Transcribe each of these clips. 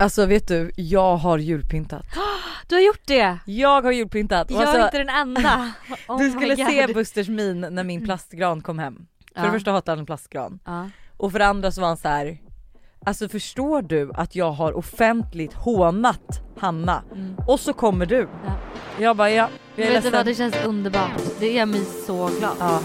Alltså vet du, jag har julpyntat. Du har gjort det! Jag har julpyntat. Och Jag är alltså, inte den enda. Oh du skulle se Busters min när min plastgran kom hem. För det Ja. första hatar han en plastgran. Ja. Och för det andra så var han så här. Alltså förstår du att jag har offentligt hånat Hanna? Och så kommer du. Mm. Ja. Jag bara ja, jag är Vet du ledsen. vad, det känns underbart. Det gör mig så glad. Ja.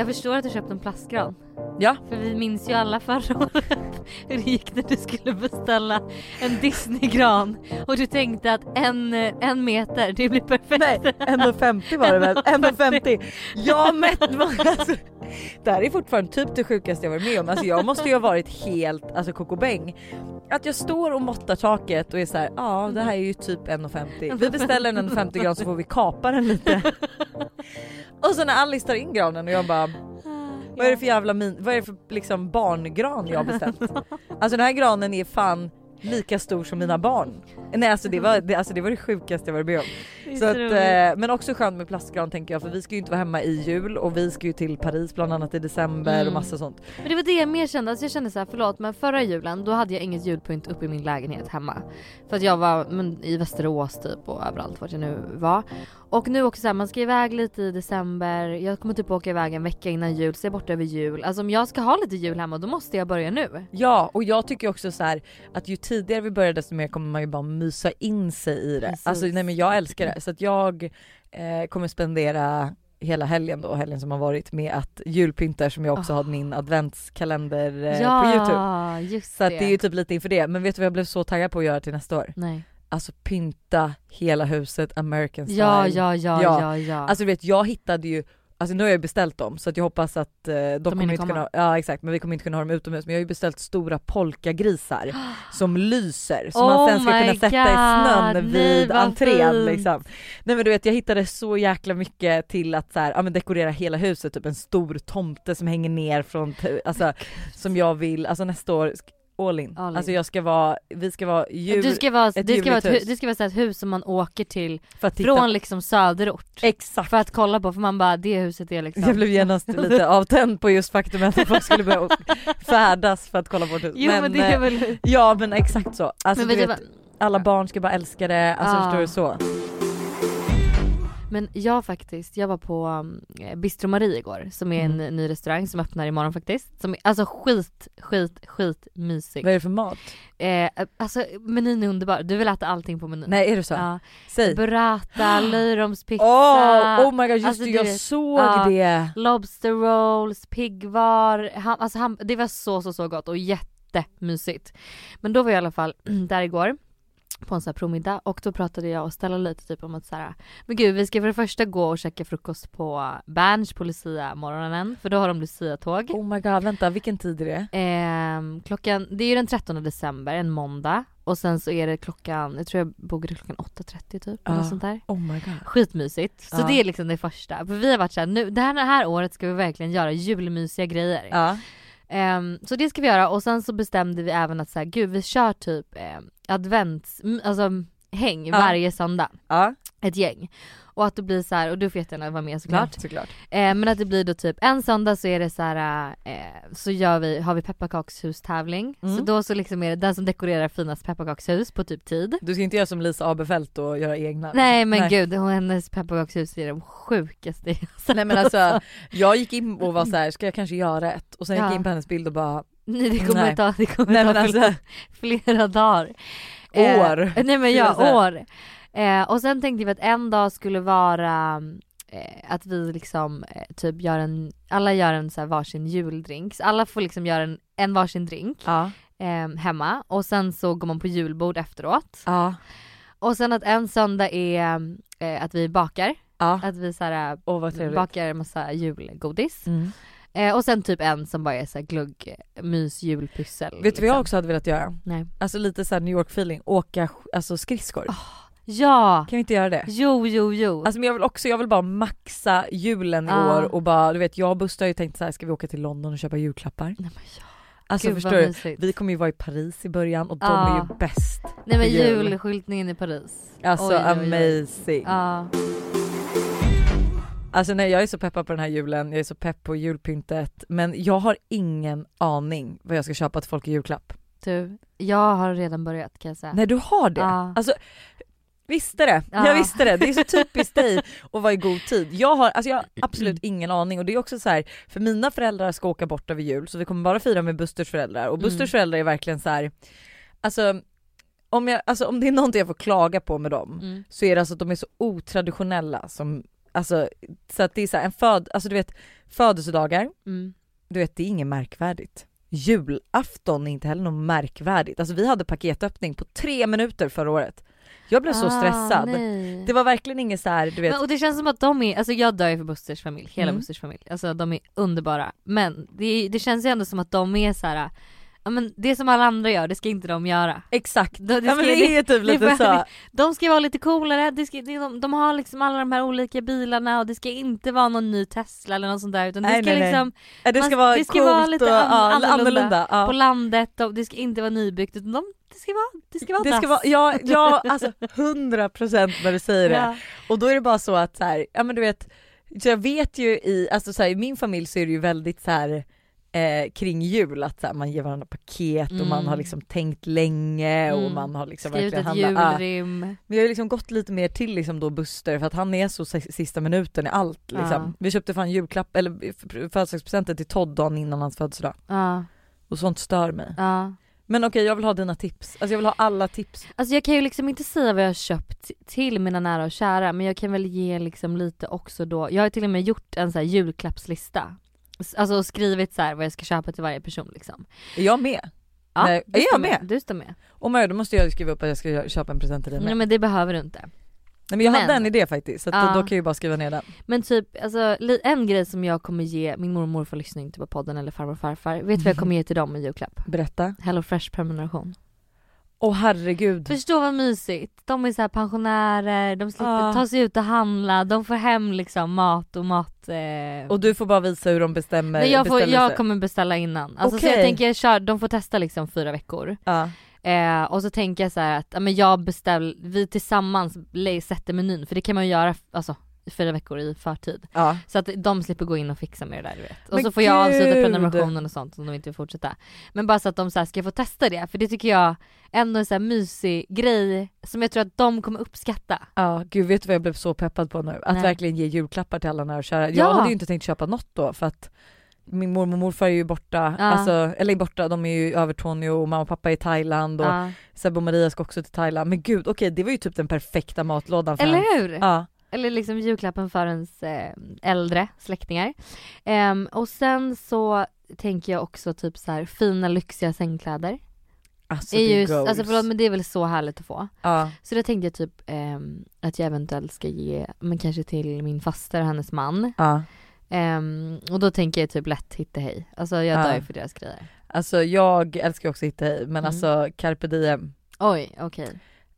Jag förstår att du köpte en plastgran. ja, För vi minns ju alla förra året hur det gick när du skulle beställa en Disney-gran och du tänkte att en, en meter, det blir perfekt. nej 1,50 var det väl? 1,50. Jag mätt alltså, Det här är fortfarande typ det sjukaste jag varit med om. Alltså jag måste ju ha varit helt alltså kokobäng. Att jag står och måttar taket och är så här, ja det här är ju typ 1,50. Vi beställer en 1,50 gran så får vi kapa den lite. Och så när Alice tar in granen och jag bara vad är det för jävla min, vad är det för liksom barngran jag har beställt? Alltså den här granen är fan lika stor som mina barn. Nej alltså det var det, alltså det, var det sjukaste jag varit med om. Så att, eh, men också skönt med plastgran tänker jag för vi ska ju inte vara hemma i jul och vi ska ju till Paris bland annat i december och Mm. massa sånt. Men det var det jag mer kände, alltså jag kände så här, förlåt men förra julen då hade jag inget julpynt uppe i min lägenhet hemma. För att jag var men, i Västerås typ och överallt vart jag nu var. Och nu också såhär, man ska iväg lite i december, jag kommer typ åka iväg en vecka innan jul, så jag är borta över jul. Alltså om jag ska ha lite jul hemma då måste jag börja nu. Ja och jag tycker också så här att ju tidigare vi börjar desto mer kommer man ju bara mysa in sig i det. Precis. Alltså nej men jag älskar det så att jag eh, kommer spendera hela helgen då, helgen som har varit med att julpynta som jag också Oh. har min adventskalender eh, på youtube. ja, just Så att det är ju typ lite inför det men vet du vad jag blev så taggad på att göra till nästa år? Nej. Alltså pynta hela huset American style. Ja, ja, ja, Ja. ja, ja. Alltså du vet jag hittade ju Alltså nu har jag ju beställt dem så att jag hoppas att eh, de, kommer hinner inte komma. kunna, ja exakt men vi kommer inte kunna ha dem utomhus men jag har ju beställt stora polkagrisar som lyser som Oh man sen ska kunna sätta i God, snön nej, vid vad entrén liksom. Nej men du vet jag hittade så jäkla mycket till att så här, ja, men dekorera hela huset, typ en stor tomte som hänger ner från, alltså som jag vill, alltså nästa år all in. All in. Alltså jag ska vara, vi ska vara djur du ska vara, ett det ska vara, ett, hus. det ska vara ett hus som man åker till för att titta. från liksom söderort. Exakt. För att kolla på för man bara det huset är liksom Jag blev genast lite avtänd på just faktumet att folk skulle börja färdas för att kolla på vårt hus. Jo men, det är eh, väl Ja men exakt så. Alltså men du vet du alla barn ska bara älska det, alltså Ja. förstår du så? Men jag faktiskt, jag var på um, Bistro Marie igår som är en Mm. ny restaurang som öppnar imorgon faktiskt. Som är, alltså skit, skit, skit mysig. Vad är det för mat? Eh, alltså menyn är underbar, du vill äta allting på menyn. Nej är det så? Ja. Säg. Burrata, löjromspizza, Åh, oh my god just Alltså, det, jag vet, såg ja. det! lobster rolls, piggvar, ham, alltså ham, det var så så så gott och jättemysigt. Men då var jag i alla fall där igår på en sån här provmiddag och då pratade jag och Stella lite typ om att så här, men gud vi ska för det första gå och käka frukost på Berns på Lucia morgonen för då har de Lucia-tåg. Oh my god vänta vilken tid är det? Ehm, klockan, det är ju den 13 december, en måndag och sen så är det klockan, jag tror jag bokade klockan 8.30 typ eller Ja. något sånt där. Oh my god. Skitmysigt. Så Ja. det är liksom det första. För vi har varit såhär, nu, det här, det här året ska vi verkligen göra julmysiga grejer. Ja. Ehm, så det ska vi göra och sen så bestämde vi även att så här, gud vi kör typ um, advents, alltså häng Ja. varje söndag. Ja. Ett gäng. Och att det blir så här, och du får jättegärna vara med såklart. Ja, såklart. Eh, men att det blir då typ en söndag så är det så här, eh, så gör vi, har vi pepparkakshus-tävling. Mm. Så då så liksom är det den som dekorerar finast pepparkakshus på typ tid. Du ska inte göra som Lisa Abefelt och göra egna? Nej men gud, och hennes pepparkakshus är de sjukaste jag. Nej men alltså jag gick in och var så här: ska jag kanske göra ett? Och sen gick Ja. jag in på hennes bild och bara Nej det kommer Nej. ta, det kommer Nej ta flera, alltså flera dagar. år. Eh, nej men ja, år. Eh, och sen tänkte vi att en dag skulle vara eh, att vi liksom eh, typ gör en, alla gör en så här varsin juldrink. Så alla får liksom göra en, en varsin drink Ja. eh, hemma och sen så går man på julbord efteråt. Ja. Och sen att en söndag är eh, att vi bakar. Ja. Att vi så här, trevligt. bakar en massa julgodis. Mm. Eh, och sen typ en som bara är så här glugg, mys, julpyssel. Vet du vad jag liksom. också hade velat göra? Nej. Alltså lite såhär New York feeling, åka alltså skridskor. Ja! Kan vi inte göra det? Jo, jo, jo. Alltså men jag vill också, jag vill bara maxa julen i Ja. år och bara du vet jag och Buster har ju tänkt så här: ska vi åka till London och köpa julklappar? Nej, men ja. Alltså Gud, förstår du? Vi kommer ju vara i Paris i början och de Ja. är ju bäst. Nej men jul. julskyltningen i Paris. Alltså Oj, oj, oj. amazing. Ja. Alltså nej jag är så peppad på den här julen, jag är så pepp på julpyntet men jag har ingen aning vad jag ska köpa till folk i julklapp. Du, jag har redan börjat kan jag säga. Nej du har det? Ja. Alltså visste det, Ja. jag visste det. Det är så typiskt dig att vara i god tid. Jag har, alltså jag har absolut ingen aning och det är också så här, för mina föräldrar ska åka bort över jul så vi kommer bara fira med Busters föräldrar och Busters Mm. föräldrar är verkligen så här, alltså om, jag, alltså om det är någonting jag får klaga på med dem Mm. så är det alltså att de är så otraditionella som, alltså så att det är så här en föd, alltså du vet födelsedagar, Mm. du vet det är inget märkvärdigt. Julafton är inte heller något märkvärdigt. Alltså vi hade paketöppning på tre minuter förra året. Jag blev så Ah, stressad. nej. Det var verkligen inget så här, du vet. Men, och det känns som att de är, alltså jag dör ju för Busters familj, hela Mm. Busters familj. Alltså de är underbara. Men det, det känns ju ändå som att de är så här. ja men det som alla andra gör, det ska inte de göra. Exakt, Det, det ja, ska, men det är typ det- lite så. De ska vara lite coolare, det ska, de, de har liksom alla de här olika bilarna och det ska inte vara någon ny Tesla eller något sånt där utan det Nej, ska nej, nej. liksom Ja, Det ska Man- vara det ska coolt vara lite och an- ja, annorlunda. annorlunda. Ja. på landet och det ska inte vara nybyggt utan de, det ska vara, det ska vara Det ska vara, ja, ja alltså 100% när du säger det. Ja. Och då är det bara så att så här, ja men du vet, så jag vet ju i, alltså så här, i min familj så är det ju väldigt så här eh, kring jul att så här, man ger varandra paket och man Mm. har liksom tänkt länge och Mm. man har liksom Skrivit verkligen ett handlat. Julrim. Men jag har ju liksom gått lite mer till liksom då Buster för att han är så si- sista minuten i allt liksom. Ja. Vi köpte fan julklapp eller födelsedagspresenter till Todd dagen innan hans födelsedag. Ja, Och sånt stör mig. Men okej jag vill ha dina tips, alltså jag vill ha alla tips. Alltså jag kan ju liksom inte säga vad jag har köpt till mina nära och kära men jag kan väl ge liksom lite också då, jag har till och med gjort en så här julklappslista. Alltså skrivit så här vad jag ska köpa till varje person liksom. Är jag med? Ja, Nej, är jag med? Du står med. Jag gör det måste jag skriva upp att jag ska köpa en present till dig med. Nej men det behöver du inte. Nej men jag hade men- en idé faktiskt så att Ja. då, då kan jag ju bara skriva ner den. Men typ, alltså en grej som jag kommer ge min mormor och morfar lyssnar inte på podden eller farmor och farfar. Vet du vad jag kommer ge till dem i julklapp? Berätta. Hello Fresh prenumeration. Åh herregud. Förstå vad mysigt. De är så pensionärer, de slipper Ja. ta sig ut och handla, de får hem liksom mat och mat... Eh... Och du får bara visa hur de bestämmer Nej, jag, får, jag kommer beställa innan. Alltså, Så Okej. jag tänker, kör, de får testa liksom fyra veckor. Ja. Eh, och så tänker jag så här att ja, men jag beställer, vi tillsammans sätter menyn för det kan man ju göra alltså, fyra veckor i förtid. ja. Så att de slipper gå in och fixa med det där du vet. Och Men så får jag avsluta prenumerationen och sånt om de inte vill fortsätta. Men bara så att de så ska få testa det för det tycker jag ändå är en så här mysig grej som jag tror att de kommer uppskatta. Ja, gud vet du vad jag blev så peppad på nu? Att Nej. verkligen ge julklappar till alla nära och kära. Jag Ja. hade ju inte tänkt köpa något då för att min mormor och morfar är ju borta, Ja. alltså, eller är borta, de är ju i Övertorneå och mamma och pappa är i Thailand och Ja. Sebbe och Maria ska också till Thailand. Men gud okej det var ju typ den perfekta matlådan för Eller hur? Ja. Eller liksom julklappen för ens eh, äldre släktingar. Ehm, och sen så tänker jag också typ så här fina lyxiga sängkläder. Alltså är ju, goes. alltså förlåt men det är väl så härligt att få. Ja. Så då tänkte jag typ ehm, att jag eventuellt ska ge, men kanske till min faster och hennes man. Ja. Ehm, och då tänker jag typ lätt hitta hej. Alltså jag Ja. dör ju för deras grejer. Alltså jag älskar också Hitta Hej men Mm. alltså carpe diem. Oj, okej.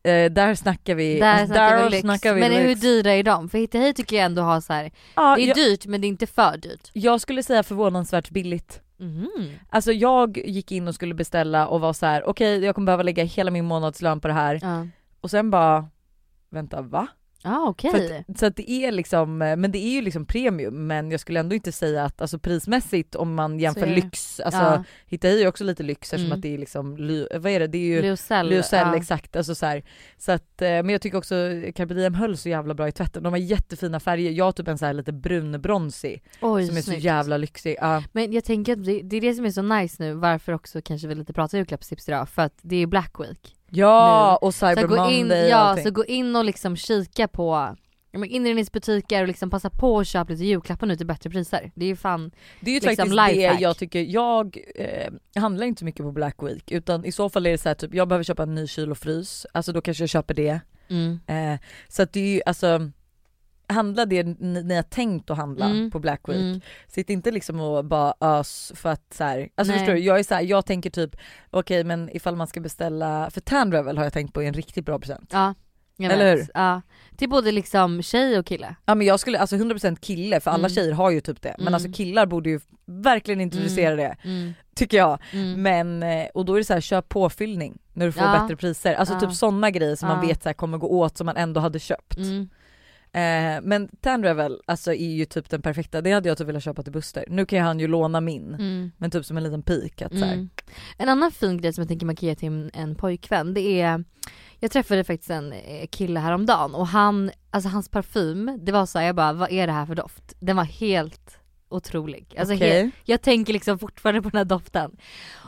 Eh, där snackar vi, Där alltså, snackar vi där lyx. snackar vi men hur lyx. dyra är de? För hitta hej tycker jag ändå har så här. Ja, det är jag, dyrt men det är inte för dyrt. jag skulle säga förvånansvärt billigt. Mhm. Alltså jag gick in och skulle beställa och var så här: okej jag kommer behöva lägga hela min månadslön på det här Ja, och sen bara vänta va? Ah. För att, så att det är liksom, eh, men det är ju liksom premium men jag skulle ändå inte säga att alltså prismässigt om man jämför är lyx, alltså ja. Hitta Hej är också lite lyx eftersom Mm. att det är liksom, vad är det? Det är ju Lyocell. Lyocell ja. exakt, alltså så, här. så att, eh, men jag tycker också Carpe Diem höll så jävla bra i tvätten, de har jättefina färger, jag har typ en så här lite brunbronsig Oj, som är så snyggt. jävla lyxig. Ja. Men jag tänker att det, det är det som är så nice nu, varför också kanske vi lite pratar julklappstips idag, för att det är Black Week. Ja och Så Cyber in, Monday och ja, allting. så gå in och liksom kika på inredningsbutiker och liksom passa på att köpa lite julklappar nu till bättre priser. Det är ju fan, Det är ju liksom faktiskt det jag tycker, jag eh, handlar inte så mycket på Black Week utan i så fall är det så här, typ jag behöver köpa en ny kyl och frys, alltså då kanske jag köper det. Eh, så att det är ju alltså handla det ni, ni har tänkt att handla Mm. på Black Week. Mm. Sitt inte liksom och bara ös för att så här, alltså Nej. förstår du, jag är så här, jag tänker typ okej men ifall man ska beställa, för Tan Revel har jag tänkt på är en riktigt bra present. Ja, Jag Eller vet. hur? Ja. Till både liksom tjej och kille. Ja men jag skulle, alltså 100% kille för alla Mm. tjejer har ju typ det. Men Mm. alltså killar borde ju verkligen introducera det. Mm. Tycker jag. Mm. Men, eh, och då är det så här, köp påfyllning när du får Ja. bättre priser. Alltså Ja. typ sådana grejer som man Ja. vet så här, kommer gå åt som man ändå hade köpt. Eh, men Tanrevel alltså är ju typ den perfekta, det hade jag typ velat köpa till Buster. Nu kan ju han ju låna min, Mm. men typ som en liten pik att så här, Mm. En annan fin grej som jag tänker man kan ge till en, pojkvän det är Jag träffade faktiskt en eh, kille häromdagen och han, alltså hans parfym, det var så här, jag bara vad är det här för doft? Den var helt otrolig. Alltså okej. helt, jag tänker liksom fortfarande på den här doften.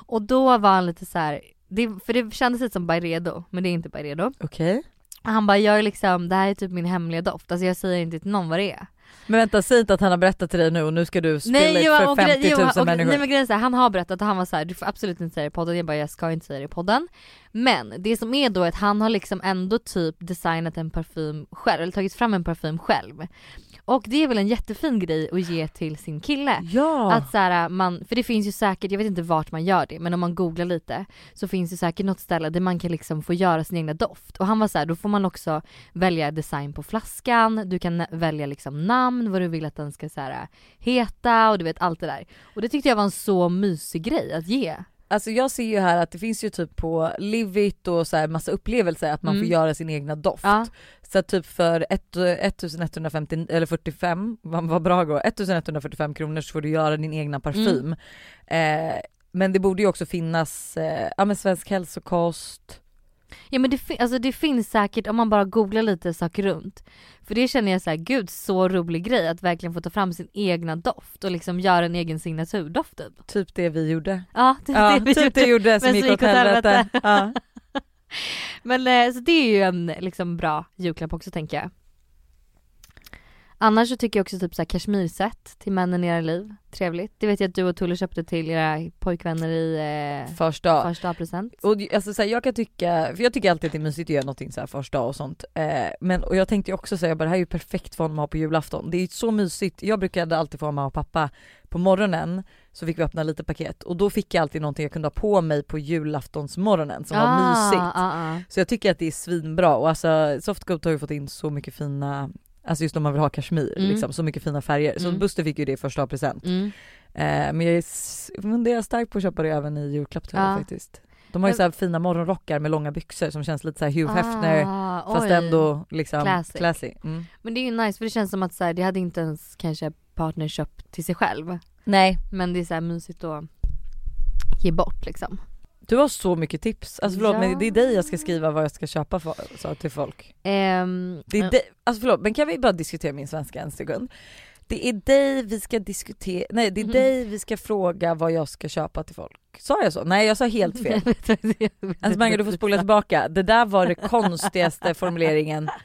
Och då var han lite så här, det, för det kändes lite som Byredo, men det är inte Byredo. Okej. Han bara, jag är liksom, det här är typ min hemliga doft, alltså jag säger inte till någon vad det är. Men vänta, säg inte att han har berättat till dig nu och nu ska du spilla Nej, jo, för och 50 gre- 000 jo, och, människor. Nej men grejen är så här, han har berättat och han var så här, du får absolut inte säga det i podden. Jag bara, jag ska inte säga det i podden. Men det som är då är att han har liksom ändå typ designat en parfym själv, eller tagit fram en parfym själv. Och det är väl en jättefin grej att ge till sin kille. Ja! Att så här, man, för det finns ju säkert, jag vet inte vart man gör det, men om man googlar lite så finns det säkert något ställe där man kan liksom få göra sin egna doft. Och han var så här, då får man också välja design på flaskan, du kan välja liksom namn, vad du vill att den ska så här, heta och du vet allt det där. Och det tyckte jag var en så mysig grej att ge. Alltså jag ser ju här att det finns ju typ på Livit och så här massa upplevelser att man Mm. får göra sin egna doft. Ja. Så att typ för ett- 1150 eller 45, vad vad bra går, 1145 kronor så får du göra din egna parfym. Mm. Eh, men det borde ju också finnas, eh, ja men svensk hälsokost. Ja men det, alltså det finns säkert om man bara googlar lite saker runt. För det känner jag så här, gud så rolig grej att verkligen få ta fram sin egna doft och liksom göra en egen signaturdoft typ. Typ det vi gjorde. Ja, det, Ja, det vi typ det gjorde. gjorde som men gick åt helvete. Ja. Men eh, så det är ju en liksom bra julklapp också tänker jag. Annars så tycker jag också typ såhär kashmirset till männen i era liv. Trevligt. Det vet jag att du och Tulle köpte till era pojkvänner i eh, Första. första present. Och alltså, så här, jag kan tycka, för jag tycker alltid att det är mysigt att göra någonting så här första och sånt. Eh, men och jag tänkte också säga bara det här är ju perfekt för honom att ha på julafton. Det är ju så mysigt. Jag brukade alltid få mamma och pappa på morgonen så fick vi öppna lite paket och då fick jag alltid någonting jag kunde ha på mig på julaftonsmorgonen som var mysigt. Ah, ah. Så jag tycker att det är svinbra och alltså Softgoat har ju fått in så mycket fina Alltså just om man vill ha kashmir, Mm. liksom, så mycket fina färger. Så Mm. Buster fick ju det i första present. Mm. Eh, men jag funderar starkt på att köpa det även i julklapp till Ja. faktiskt. De har ju Men- så här fina morgonrockar med långa byxor som känns lite så här Hugh Hefner Ah, fast oj. ändå liksom Classic. classy. Mm. Men det är ju nice för det känns som att så här, det hade inte ens kanske partner köpt till sig själv. Nej. Men det är så här mysigt att ge bort liksom. Du har så mycket tips. Alltså förlåt Ja. men det är dig jag ska skriva vad jag ska köpa för, så till folk. Ehm, Det är dig, alltså förlåt men kan vi bara diskutera min svenska en sekund? Det är dig vi ska diskutera, nej det är Mhm. dig vi ska fråga vad jag ska köpa till folk. Sa jag så? Nej jag sa helt fel. Alltså Mange du får spola tillbaka, det där var det konstigaste formuleringen.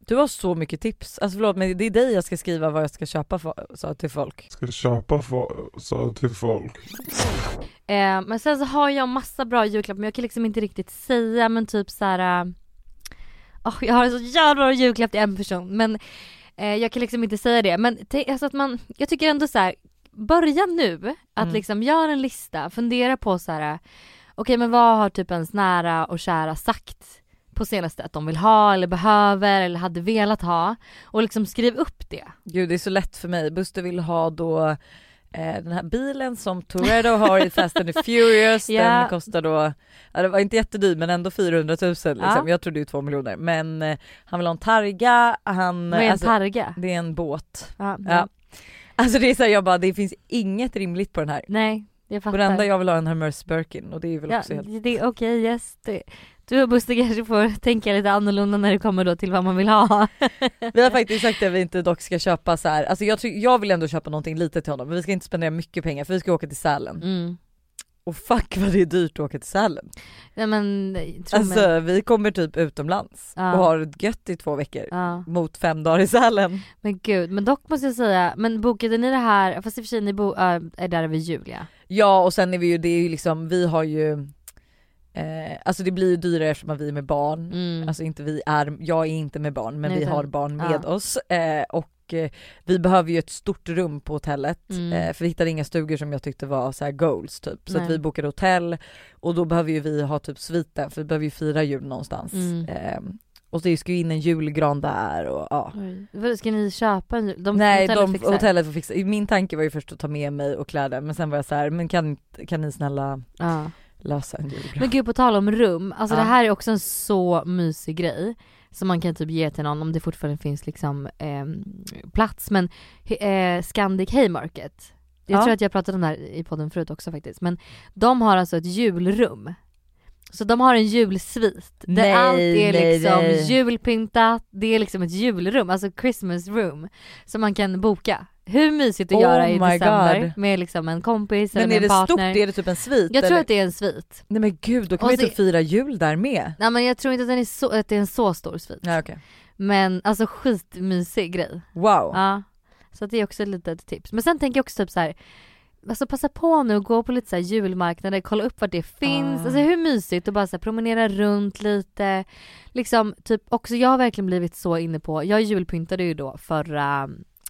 Du har så mycket tips, alltså förlåt men det är dig jag ska skriva vad jag ska köpa för, så till folk. ska köpa för, så till folk. Eh, men sen så har jag massa bra julklappar men jag kan liksom inte riktigt säga men typ så här. eh, åh, jag har en så jävla bra julklapp till en person men eh, jag kan liksom inte säga det. Men alltså att man, jag tycker ändå så här. börja nu att Mm. liksom göra en lista, fundera på så här. okej men vad har typ ens nära och kära sagt på senaste att de vill ha eller behöver eller hade velat ha och liksom skriv upp det. Gud det är så lätt för mig, Buster vill ha då eh, den här bilen som Toretto har i Fast and the Furious, Ja. den kostar då, ja, det var inte jättedyr men ändå 400 000 liksom. Ja. jag trodde ju 2 miljoner men eh, han vill ha en Targa, han, Vad är en alltså, targa? det är en båt. Ja, Ja. Alltså det är såhär jag bara, det finns inget rimligt på den här. Nej, jag Och fattar. det enda jag vill ha är en Hermes Birkin och det är väl också helt... det är okej, yes. Det, du och Buster kanske får tänka lite annorlunda när det kommer då till vad man vill ha. Vi har faktiskt sagt att vi inte dock ska köpa så här. alltså jag, jag vill ändå köpa någonting litet till honom men vi ska inte spendera mycket pengar för vi ska åka till Sälen. Mm. Och fuck vad det är dyrt att åka till Sälen. Nej men, Alltså mig. vi kommer typ utomlands Ja. och har det gött i två veckor. Ja, Mot fem dagar i Sälen. men gud, men dock måste jag säga, men bokade ni det här, fast i och för sig ni bo, äh, är där över jul ja. Ja och sen är vi ju, det är ju liksom, vi har ju Eh, alltså det blir ju dyrare eftersom vi är med barn. Mm. Alltså inte vi är, jag är inte med barn men Nej, vi har barn med ja. oss. Eh, och eh, vi behöver ju ett stort rum på hotellet Mm. eh, för vi hittade inga stugor som jag tyckte var så goals typ. Så att vi bokade hotell och då behöver ju vi ha typ sviten för vi behöver ju fira jul någonstans. Mm. Eh, och det ska ju in en julgran där och ja. Oj. Ska ni köpa en jul- de Nej hotellet de, fixar? hotellet får fixa. Min tanke var ju först att ta med mig och kläder men sen var jag så här, men kan, kan ni snälla Ja. Lösa en julgran? Men gud på tal om rum, alltså Ja. det här är också en så mysig grej som man kan typ ge till någon om det fortfarande finns liksom ehm, plats men eh, Scandic Haymarket jag Ja. tror att jag pratade om det här i podden förut också faktiskt men de har alltså ett julrum så de har en julsvit där Nej, allt är nej, liksom nej. julpyntat, det är liksom ett julrum, alltså Christmas room som man kan boka. Hur mysigt att Oh göra i december God. med liksom en kompis Men eller är med det en stort? partner. Är det typ en svit? Jag tror eller? att det är en svit. Nej men gud då kan Och man ju typ fira jul där med. Nej men jag tror inte att, den är så, att det är en så stor svit. Nej okej. Men alltså skitmysig grej. Wow. Ja. Så att det är också ett litet tips. Men sen tänker jag också typ så här. Alltså passa på nu och gå på lite så julmarknader, kolla upp vart det finns. Ah. Alltså hur mysigt att bara så promenera runt lite. Liksom typ också jag har verkligen blivit så inne på, jag julpyntade ju då förra,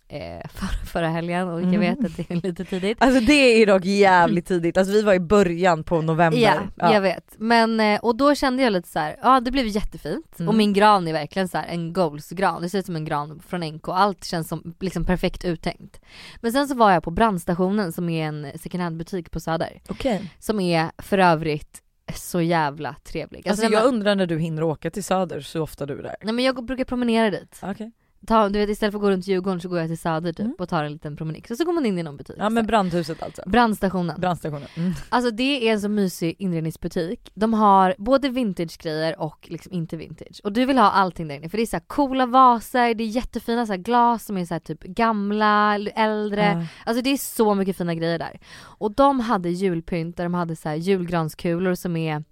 eh, förra, förra helgen och jag Mm. vet att det är lite tidigt. Alltså det är dock jävligt tidigt, alltså vi var i början på november. Ja, jag vet. Men, eh, och då kände jag lite så här, ja det blev jättefint. Mm. Och min gran är verkligen så här en goals-gran. Det ser ut som en gran från NK. Allt känns som liksom perfekt uttänkt. Men sen så var jag på brandstationen som är en second hand butik på Söder. Okej. Som är för övrigt så jävla trevlig. Alltså den jag har- undrar när du hinner åka till Söder så ofta du är där. Nej men jag brukar promenera dit. Okej. Ta, du vet istället för att gå runt Djurgården så går jag till Söder typ Mm. och tar en liten promenad. Så, så går man in i någon butik. Ja men brandhuset alltså. Brandstationen. Brandstationen. Mm. Alltså det är en så mysig inredningsbutik. De har både vintage-grejer och liksom inte vintage. Och du vill ha allting där inne för det är så här coola vaser, det är jättefina så glas som är så här typ gamla, äldre. Ja. Alltså det är så mycket fina grejer där. Och de hade julpynt där de hade så julgranskulor som är,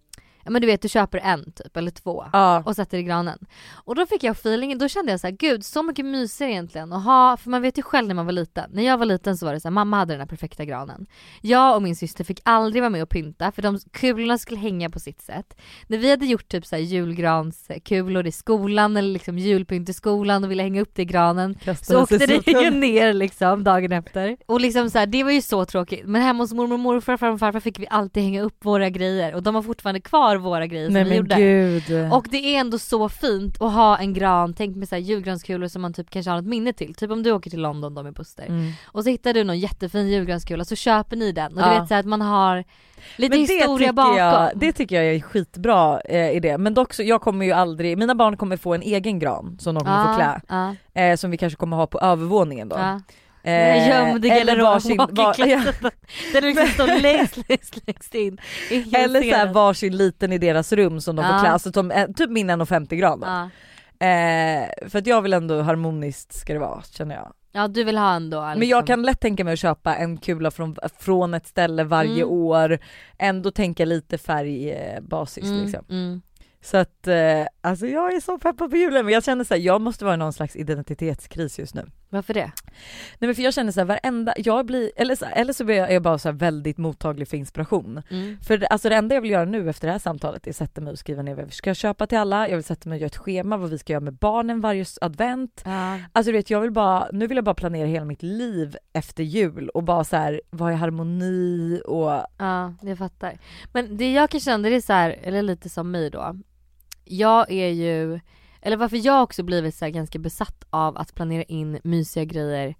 ja men du vet du köper en typ eller två Ja. och sätter i granen. Och då fick jag feelingen, då kände jag så här: gud så mycket mysigare egentligen att ha, för man vet ju själv när man var liten. När jag var liten så var det så här, mamma hade den här perfekta granen. Jag och min syster fick aldrig vara med och pynta för de kulorna skulle hänga på sitt sätt. När vi hade gjort typ så här julgranskulor i skolan eller liksom julpynt i skolan och ville hänga upp det i granen så Kastade åkte sig det så ju ner liksom dagen efter. Och liksom så här, det var ju så tråkigt. Men hemma hos mormor och morfar, och farfar fick vi alltid hänga upp våra grejer och de har fortfarande kvar våra grejer som Nej vi men gjorde. gud. Och det är ändå så fint att ha en gran, tänk med så här julgranskulor som man typ kanske har ett minne till. Typ om du åker till London då med Buster. Mm. Och så hittar du någon jättefin julgranskula så köper ni den. Och du Ja. vet så här att man har lite Men historia bakom. jag, det tycker jag är skitbra eh, idé. Men dock så, jag kommer ju aldrig, mina barn kommer få en egen gran som de kommer få klä. Ja, Eh, som vi kanske kommer ha på övervåningen då. ja. Eh, Gömd i eller varsin, var, ja, garderoben. Den liksom står längst, längst, längst in. Eller så här varsin liten i deras rum som de får klä. Alltså eh, typ min 1,50 gran då. Ja. Eh, för att jag vill ändå harmoniskt ska det vara känner jag. ja du vill ha ändå liksom. Men jag kan lätt tänka mig att köpa en kula från, från ett ställe varje Mm. år, ändå tänka lite färgbasis mm, liksom. mm. Så att eh, alltså jag är så peppad på julen men jag känner såhär, jag måste vara i någon slags identitetskris just nu. Varför det? Nej men för jag känner såhär varenda, jag blir, eller så, eller så blir jag, är jag bara så väldigt mottaglig för inspiration. Mm. För alltså det enda jag vill göra nu efter det här samtalet är att sätta mig och skriva ner vad vi ska köpa till alla, jag vill sätta mig och göra ett schema vad vi ska göra med barnen varje advent. Ja. Alltså du vet jag vill bara, nu vill jag bara planera hela mitt liv efter jul och bara så här vara i harmoni och Ja, jag fattar. Men det jag kan känna det är så här, eller lite som mig då. Jag är ju, eller varför jag också blivit så ganska besatt av att planera in mysiga grejer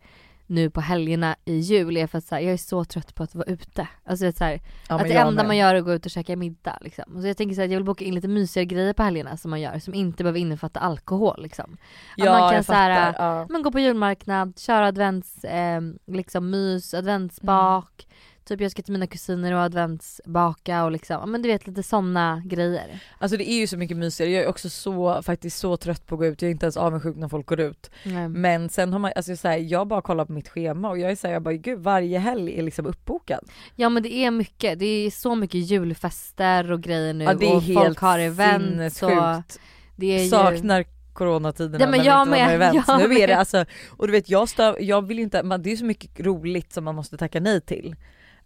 nu på helgerna i jul är för att så här, jag är så trött på att vara ute. Alltså så här, ja, att det enda med. man gör är att gå ut och käka middag liksom. Och så jag tänker så här, att jag vill boka in lite mysigare grejer på helgerna som man gör som inte behöver innefatta alkohol liksom. ja, man kan så här, ja. Men gå på julmarknad, köra advents, eh, liksom mys, adventsbak. Typ jag ska till mina kusiner och adventsbaka och liksom, men du vet lite sådana grejer. Alltså det är ju så mycket mysigare, jag är också så, faktiskt så trött på att gå ut, jag är inte ens avundsjuk när folk går ut. Mm. Men sen har man, alltså så här, jag bara kollar på mitt schema och jag är såhär, jag bara gud varje helg är liksom uppbokad. Ja men det är mycket, det är så mycket julfester och grejer nu Ja det är och helt folk har event sinnessjukt. det är ju... Saknar coronatiderna Ja, men när jag inte var med, med event. Nu är det med. alltså, och du vet jag, stör, jag vill inte, man, det är så mycket roligt som man måste tacka nej till.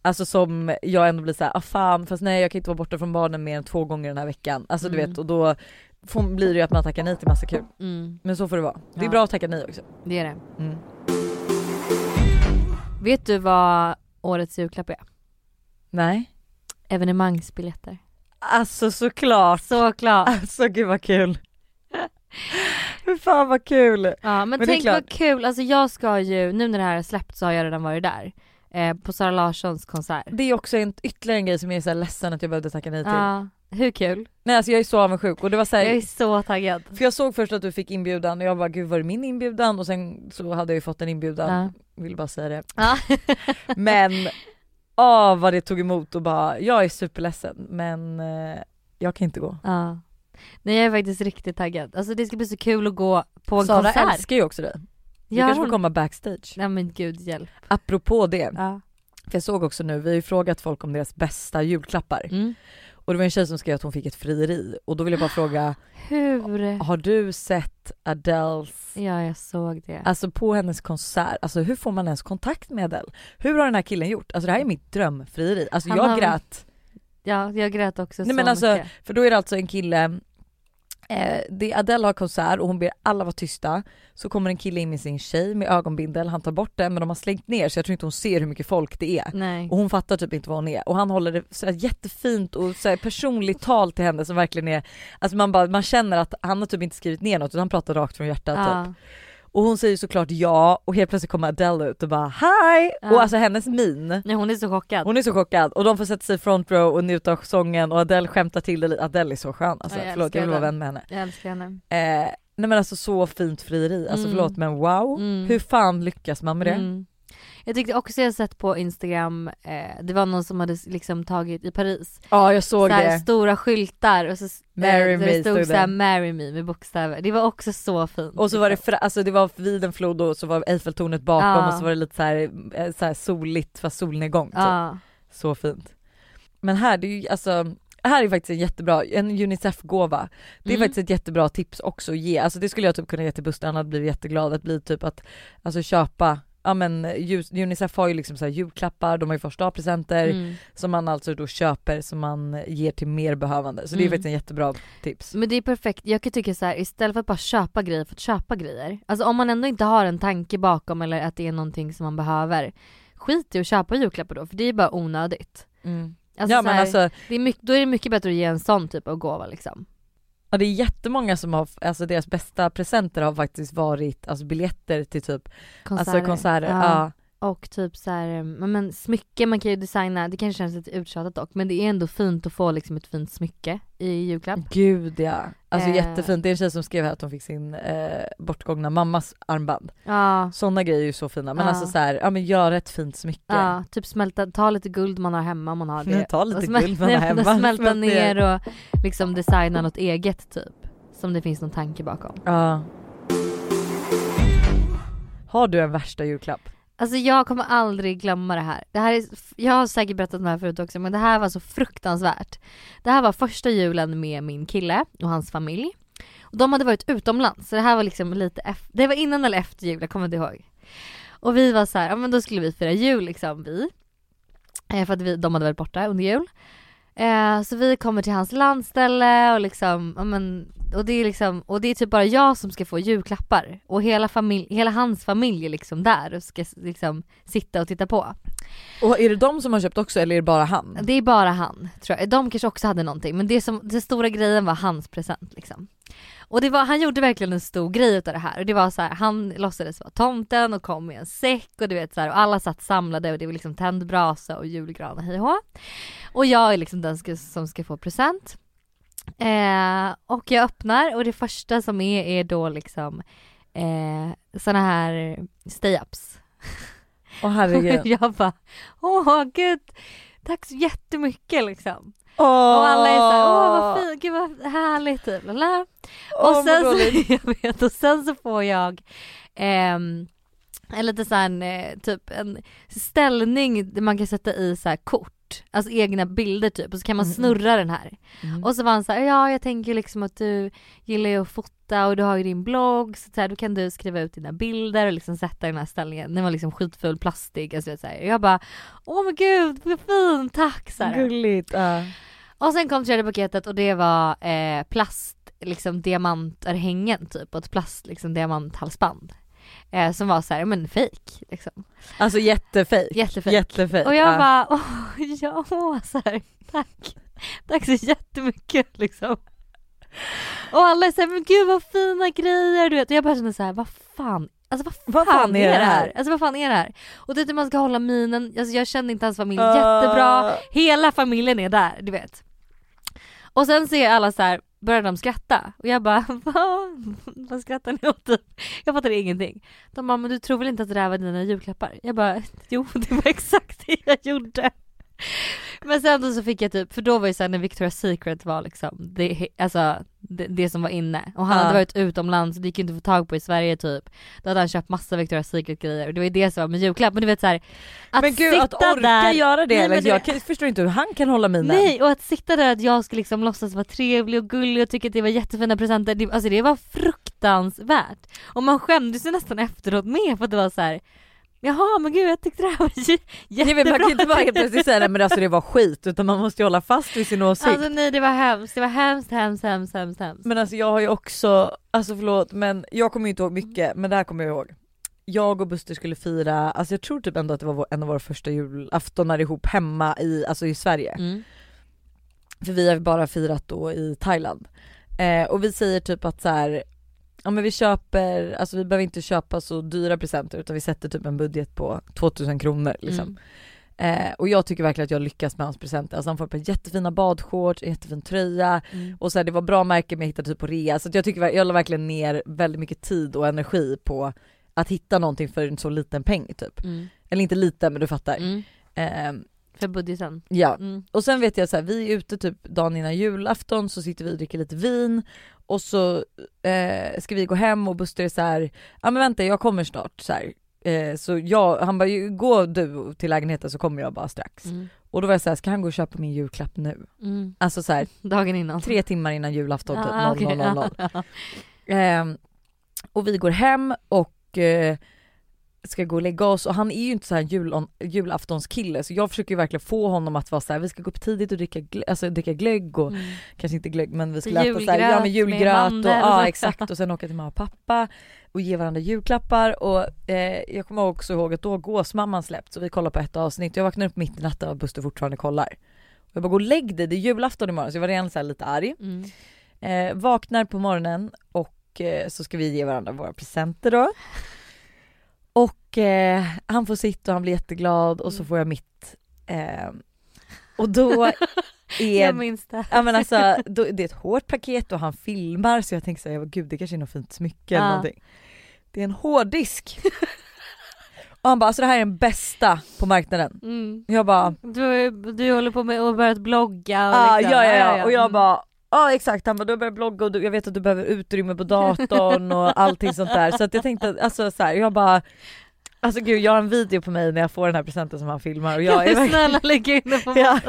Alltså som jag ändå blir såhär, ah fan fast nej jag kan inte vara borta från barnen mer än två gånger den här veckan. Alltså du Mm. vet och då får, blir det ju att man tackar nej till massa kul. Mm, Men så får det vara. Det är Ja. bra att tacka nej också. det är det. Mm. Vet du vad årets julklapp är? Nej. Evenemangsbiljetter. Alltså såklart. Såklart. Alltså gud vad kul. Hur fan vad kul. Ja men, är tänk vad kul, alltså jag ska ju, nu när det här är släppt så har jag redan varit där. Eh, på Sara Larssons konsert. Det är också en, ytterligare en grej som jag är så här ledsen att jag behövde tacka nej till. Ja, hur kul? Nej alltså jag är så avundsjuk och det var så här, Jag är så taggad. För jag såg först att du fick inbjudan och jag bara gud var det min inbjudan? Och sen så hade jag ju fått en inbjudan, vill bara säga det. Ja. Men, åh vad det tog emot och bara, jag är superledsen men eh, jag kan inte gå. ja. Nej jag är faktiskt riktigt taggad. Alltså det ska bli så kul att gå på en Sara konsert. älskar ju också dig. Du Gör kanske får komma backstage. Nej men gud hjälp. Apropå det, Ja. för jag såg också nu, vi har ju frågat folk om deras bästa julklappar. Mm. Och det var en tjej som skrev att hon fick ett frieri och då vill jag bara fråga, Hur? har du sett Adeles Ja jag såg det. Alltså på hennes konsert, alltså hur får man ens kontakt med Adele? Hur har den här killen gjort? Alltså det här är mitt drömfrieri. Alltså Han jag har- grät, Ja jag grät också Nej, så men alltså, mycket. för då är det alltså en kille, eh, det Adele har konsert och hon ber alla vara tysta, så kommer en kille in med sin tjej med ögonbindel, han tar bort den men de har slängt ner så jag tror inte hon ser hur mycket folk det är. Nej. Och hon fattar typ inte vad hon är och han håller det så här jättefint och så här personligt tal till henne som verkligen är, alltså man, bara, man känner att han har typ inte skrivit ner något utan han pratar rakt från hjärtat typ. Och hon säger såklart ja och helt plötsligt kommer Adele ut och bara hi! Ja. Och alltså hennes min, Nej hon är så chockad. hon är så chockad och de får sätta sig i front row och njuta av sången och Adele skämtar till det lite. Adele är så skön alltså, Ja, jag förlåt jag vill vara vän med henne. Jag älskar henne. Eh, nej men alltså så fint frieri, alltså Mm. förlåt men wow, Mm. hur fan lyckas man med det? Mm. Jag tyckte också jag sett på instagram, eh, det var någon som hade liksom tagit i Paris, Ja jag såg så här det. stora skyltar och så eh, Marry där me det stod stod såhär. 'marry me' med bokstäver. Det var också så fint. Och så var det, alltså det var vid en flod och så var Eiffeltornet bakom Ja. och så var det lite så här, eh, så här soligt fast solnedgång typ. Ja. Så fint. Men här, det är ju alltså, här är faktiskt en jättebra, en Unicef-gåva. Det är Mm. faktiskt ett jättebra tips också att ge, alltså det skulle jag typ kunna ge till Buster, han hade blivit jätteglad att bli typ att, alltså köpa Ja men Unicef har ju liksom så julklappar, de har ju första A-presenter Mm. som man alltså då köper som man ger till mer behövande. Så det är Mm. faktiskt en jättebra tips. Men det är perfekt, jag kan tycka så här istället för att bara köpa grejer för att köpa grejer. Alltså om man ändå inte har en tanke bakom eller att det är någonting som man behöver. Skit i att köpa julklappar då för det är bara onödigt. Alltså, ja men här, alltså, det är mycket, då är det mycket bättre att ge en sån typ av gåva liksom. Ja, det är jättemånga som har, alltså deras bästa presenter har faktiskt varit alltså biljetter till typ, alltså konserter. Ja. Och typ så här, men, smycke man kan ju designa, det kanske känns lite uttjatat dock men det är ändå fint att få liksom ett fint smycke i julklapp. Gud ja. Alltså Eh. jättefint. Det är en tjej som skrev här att hon fick sin eh, bortgångna mammas armband. Ja, Sådana grejer är ju så fina. Men Ja. alltså så här, ja men gör ett fint smycke. ja, typ smälta, ta lite guld man har hemma om man har det. Ta lite smäl- guld man har hemma. Smälta Smält ner och liksom designa något eget typ. Som det finns någon tanke bakom. Ja. Har du en värsta julklapp? Alltså jag kommer aldrig glömma det här. Det här är, jag har säkert berättat om det här förut också men det här var så fruktansvärt. Det här var första julen med min kille och hans familj. Och de hade varit utomlands så det här var liksom lite efter, det var innan eller efter jul, jag kommer inte ihåg. Och vi var så här, ja men då skulle vi fira jul liksom vi. Eh, för att vi, de hade varit borta under jul. Eh, så vi kommer till hans landställe och liksom, men, och det är liksom, och det är typ bara jag som ska få julklappar. Och hela, familj, hela hans familj är liksom där och ska liksom sitta och titta på. Och är det de som har köpt också eller är det bara han? Det är bara han tror jag. De kanske också hade någonting men det som, den stora grejen var hans present liksom. Och det var, han gjorde verkligen en stor grej utav det här och det var så här, han låtsades vara tomten och kom med en säck och du vet så här, och alla satt samlade och det var liksom tänd brasa och julgran och hej och jag är liksom den ska, som ska få present. Eh, och jag öppnar och det första som är är då liksom eh, såna här stay-ups. Åh herregud. jag bara, åh gud, tack så jättemycket liksom. Åh, Och alla är såhär, åh vad fint, gud vad härligt typ. Lala. Och sen så, jag vet, och sen så får jag ehm, en lite såhär, eh, typ en ställning där man kan sätta i så här kort. alltså egna bilder typ och så kan man Mm, snurra den här. Mm. Och så var han så här, ja jag tänker liksom att du gillar ju att fota och du har ju din blogg så, så här, då kan du skriva ut dina bilder och liksom sätta den här ställningen. Den var liksom skitful plastig. Alltså, så här. Jag bara, åh men gud vad fin, tack så här. Gulligt. ja. Och sen kom tredje paketet och det var eh, plast, liksom diamantörhängen typ och ett plast liksom diamanthalsband. Eh, som var så här, men fake liksom. Alltså jättefejk. Jättefejk. Jättefejk. Och jag ja. bara, åh ja, så här, tack. Tack så jättemycket liksom. Och alla är såhär, men gud vad fina grejer du vet. Och jag bara känner såhär, vad fan, alltså vad fan, Vad fan är det här? Alltså vad fan är det här? Och det är man ska hålla minen, alltså jag kände inte hans familj jättebra. Ah. Hela familjen är där, du vet. Och sen ser alla så här började de skratta och jag bara vad, vad skrattar ni åt? Jag fattar ingenting. De bara men du tror väl inte att det där var dina julklappar? Jag bara jo det var exakt det jag gjorde. Men sen så fick jag typ, för då var ju såhär när Victoria's Secret var liksom det, alltså, det, det som var inne och han Ja. hade varit utomlands, det gick ju inte att få tag på i Sverige typ. Då hade han köpt massa Victoria's Secret grejer och det var ju det som var med julklapp. Men du vet såhär, att Men gud sitta att orka där göra det, Nej, men du jag kan, förstår inte hur han kan hålla minen. Nej och att sitta där att jag ska liksom låtsas vara trevlig och gullig och tycka att det var jättefina presenter, det, alltså det var fruktansvärt. Och man skämdes ju nästan efteråt med för att det var så här. Jaha men gud jag tyckte det här var j- Nej, jättebra. men man kan inte bara helt plötsligt säga nej men alltså det var skit utan man måste ju hålla fast vid sin åsikt. Alltså nej det var hemskt, det var hemskt, hemskt, hemskt, hemskt, hemskt. Men alltså jag har ju också, alltså förlåt men jag kommer ju inte ihåg mycket men det här kommer jag ihåg. Jag och Buster skulle fira, alltså jag tror typ ändå att det var en av våra första julaftonar ihop hemma i, alltså i Sverige. Mm. För vi har bara firat då i Thailand. Eh, och vi säger typ att så här, ja men vi köper, alltså vi behöver inte köpa så dyra presenter utan vi sätter typ en budget på 2000 kronor liksom. Mm. Eh, och jag tycker verkligen att jag lyckas med hans presenter. Alltså han får ett par jättefina badshorts, en jättefin tröja Mm. och så här, det var bra märken men jag hittade typ på rea. Så jag tycker jag la verkligen ner väldigt mycket tid och energi på att hitta någonting för en så liten peng typ. Mm. Eller inte liten men du fattar. Mm. Eh, För budgeten. ja. Mm. Och sen vet jag så här, vi är ute typ dagen innan julafton så sitter vi och dricker lite vin och så eh, ska vi gå hem och Buster är så här, ja men vänta jag kommer snart så. Eh, så jag, han bara gå du till lägenheten så kommer jag bara strax. Mm. Och då var jag såhär, ska han gå och köpa min julklapp nu? Mm. Alltså så här, Dagen innan. tre timmar innan julafton typ, Ah, okej. 00.00. Ja. Ehm, och vi går hem och eh, ska gå och lägga oss och han är ju inte så här jul, julaftonskille så jag försöker ju verkligen få honom att vara så här: vi ska gå upp tidigt och dricka, glö- alltså, dricka glögg och Mm. kanske inte glögg men vi skulle Julgröt äta så här, ja men med julgröt och mandel. ja exakt och sen åka till mamma och pappa och ge varandra julklappar och eh, jag kommer också ihåg att då gåsmamman släppt så vi kollar på ett avsnitt jag vaknar upp mitt i natten och Buster fortfarande kollar. Och jag bara gå och lägg dig, det är julafton imorgon så jag var redan så lite arg. Mm. Eh, vaknar på morgonen och eh, så ska vi ge varandra våra presenter då. Och eh, han får sitt och han blir jätteglad och så Mm. får jag mitt. Eh, och då är Jag minns det. Ja men alltså då, det är ett hårt paket och han filmar så jag tänker såhär, gud det kanske är något fint smycke eller någonting. Det är en hårddisk. och han bara alltså det här är den bästa på marknaden. Mm. Jag bara Du, du håller på med att börjat blogga och ah, liksom. ja, ja ja och jag Mm. bara Ja exakt, han bara du har börjat blogga och du, jag vet att du behöver utrymme på datorn och allting sånt där. Så att jag tänkte alltså så här, jag bara Alltså gud jag har en video på mig när jag får den här presenten som han filmar och jag är verkligen snälla lägga in det på Ja.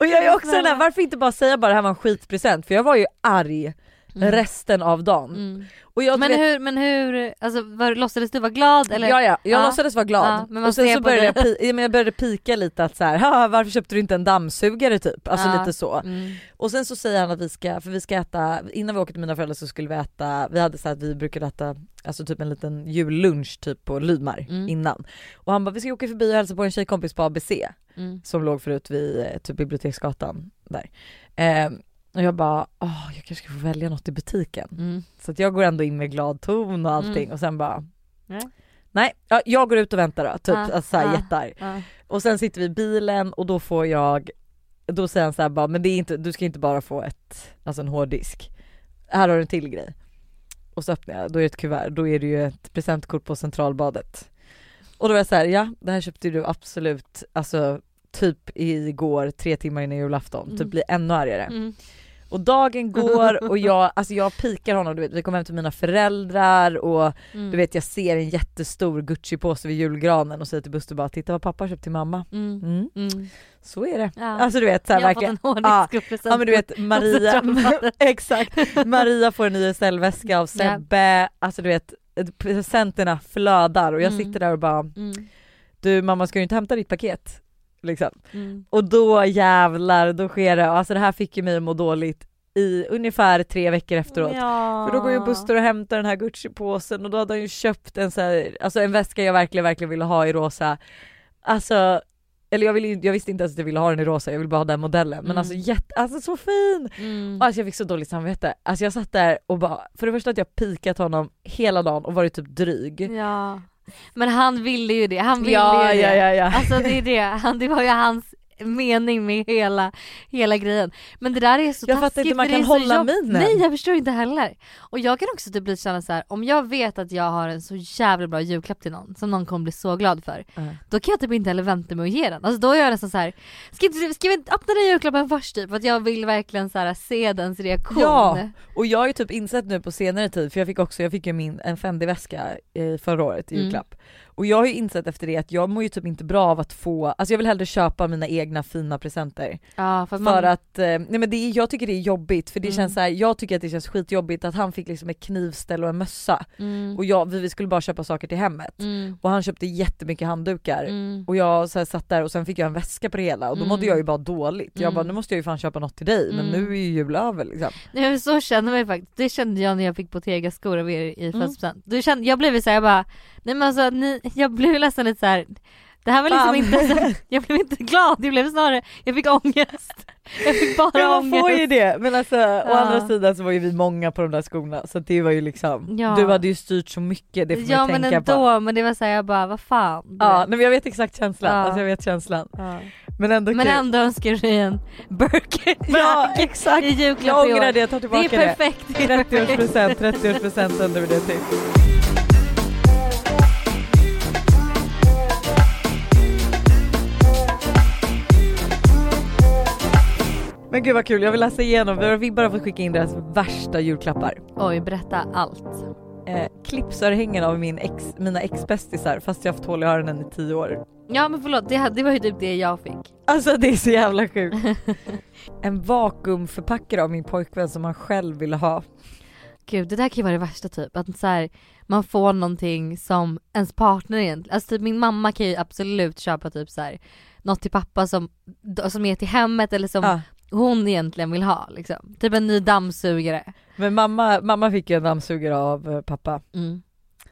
Och jag är också den här, varför inte bara säga bara det här var en skitpresent. För jag var ju arg Mm. resten av dagen. Mm. Och jag, Men vet, hur, men hur, alltså var, låtsades du vara glad eller? Ja ja, jag Ja. låtsades vara glad. Ja, men och sen så började jag, ja, men jag började pika lite att så här, "Haha, varför köpte du inte en dammsugare typ? Alltså lite så. Mm. Och sen så säger han att vi ska, för vi ska äta, innan vi åker till mina föräldrar så skulle vi äta, vi hade så att vi brukade äta alltså typ en liten jullunch typ på Lydmar Mm. innan. Och han bara vi ska åka förbi och hälsa på en tjejkompis på ABC Mm. som låg förut vid eh, typ Biblioteksgatan där. Ehm, och jag bara, åh jag kanske ska få välja något i butiken. Mm. Så att jag går ändå in med glad ton och allting Mm. och sen bara Nej. Nej, ja, jag går ut och väntar då, typ Ja, alltså, såhär, ja. jättearg. Ja. Och sen sitter vi i bilen och då får jag, då säger han såhär bara, men det är inte, du ska inte bara få ett, alltså en hårddisk. Här har du en till grej. Och så öppnar jag, då är det ett kuvert, då är det ju ett presentkort på Centralbadet. Och då var jag såhär, ja det här köpte du absolut, alltså typ igår, tre timmar innan julafton, Mm. typ blir ännu argare. Mm. Och dagen går och jag, alltså jag pikar honom, du vet vi kommer hem till mina föräldrar och Mm. du vet jag ser en jättestor Gucci-påse vid julgranen och säger till Buster bara titta vad pappa har köpt till mamma. Mm. Mm. Mm. Så är det. Ja. Alltså du vet så här, jag har fått verkligen. en Ja. Ja men du vet Maria, exakt, Maria får en ny SL-väska av Sebbe, alltså du vet presenterna flödar och jag Mm. sitter där och bara Mm, du mamma ska du inte hämta ditt paket? Liksom. mm. Och då jävlar, då sker det, alltså det här fick ju mig att må dåligt i ungefär tre veckor efteråt. Ja. För då går ju Buster och hämtar den här Gucci-påsen och då hade han ju köpt en så här, alltså en väska jag verkligen, verkligen ville ha i rosa. Alltså, eller jag, ville, ju- jag visste inte ens att jag ville ha den i rosa, jag ville bara ha den modellen. Men Mm. alltså jätte, alltså så fin! Mm. Alltså jag fick så dåligt samvete. Alltså jag satt där och bara, för det första att jag pikat honom hela dagen och varit typ dryg. Ja. Men han ville ju det, han ville ja, ju ja, det. ja, ja. Alltså det är det, han, det var ju hans mening med hela, hela grejen. Men det där är så Jag fattar inte, man för det kan hålla jobb- minen. Nej jag förstår inte heller. Och jag kan också typ bli känna så här: om jag vet att jag har en så jävla bra julklapp till någon som någon kommer bli så glad för. Ja. Då kan jag typ inte heller vänta med att ge den. Alltså då är jag nästan så här: ska, inte, ska vi öppna den julklappen först typ? För att jag vill verkligen så här, se dens reaktion. Ja. Och jag har ju typ insett nu på senare tid, för jag fick också, jag fick ju min, en Fendi-väska eh, förra året i Mm. Och jag har ju insett efter det att jag mår ju typ inte bra av att få, alltså jag vill hellre köpa mina egna fina presenter. Ja, för man, att, eh, nej men det är, jag tycker det är jobbigt för det Mm. känns så här, jag tycker att det känns skitjobbigt att han fick liksom ett knivställ och en mössa mm, och jag, vi, vi skulle bara köpa saker till hemmet. mm, Och han köpte jättemycket handdukar. mm. Och jag så här, satt där och sen fick jag en väska på det hela och då Mm. mådde jag ju bara dåligt. Jag Mm. bara nu måste jag ju fan köpa något till dig men Mm. nu är ju jul över liksom. Nej men så känner man ju faktiskt, det kände jag när jag fick Bottega skor av er i Mm. födelsedagspresent. Jag blev ju såhär, jag bara, nej men alltså ni, jag blev nästan lite såhär det här var liksom Fan. inte, så, jag blev inte glad, jag blev snarare, jag fick ångest. Jag fick bara Men man ångest. får ju det, men alltså å Ja. andra sidan så var ju vi många på de där skorna så det var ju liksom, Ja. du hade ju styrt så mycket, det får Ja man ju men tänka ändå, på. men det var såhär jag bara, vad fan. du Ja, vet. nej, men jag vet exakt känslan, Ja. alltså jag vet känslan. Ja. Men ändå Men kul. ändå önskar du dig en Birkin Ja exakt, i julklapp jag i ångrar år. det, jag tar Det tillbaka är det. perfekt. Det är perfekt. 30-årspresent, 30-årspresent under det till. Men gud vad kul, jag vill läsa igenom, vi bara fått skicka in deras värsta julklappar. Oj, berätta allt. Eh, clipsörhängen av min ex, mina ex-bästisar fast jag har haft hål i öronen i tio år. Ja men förlåt, det, det var ju typ det jag fick. Alltså det är så jävla sjukt. en vakuumförpackare av min pojkvän som han själv ville ha. Gud det där kan ju vara det värsta typ, att så här, man får någonting som ens partner egentligen, alltså typ min mamma kan ju absolut köpa typ så här något till pappa som, som är till hemmet eller som Ja. Hon egentligen vill ha liksom. Typ en ny dammsugare. Men mamma, mamma fick ju en dammsugare av eh, pappa. Mm.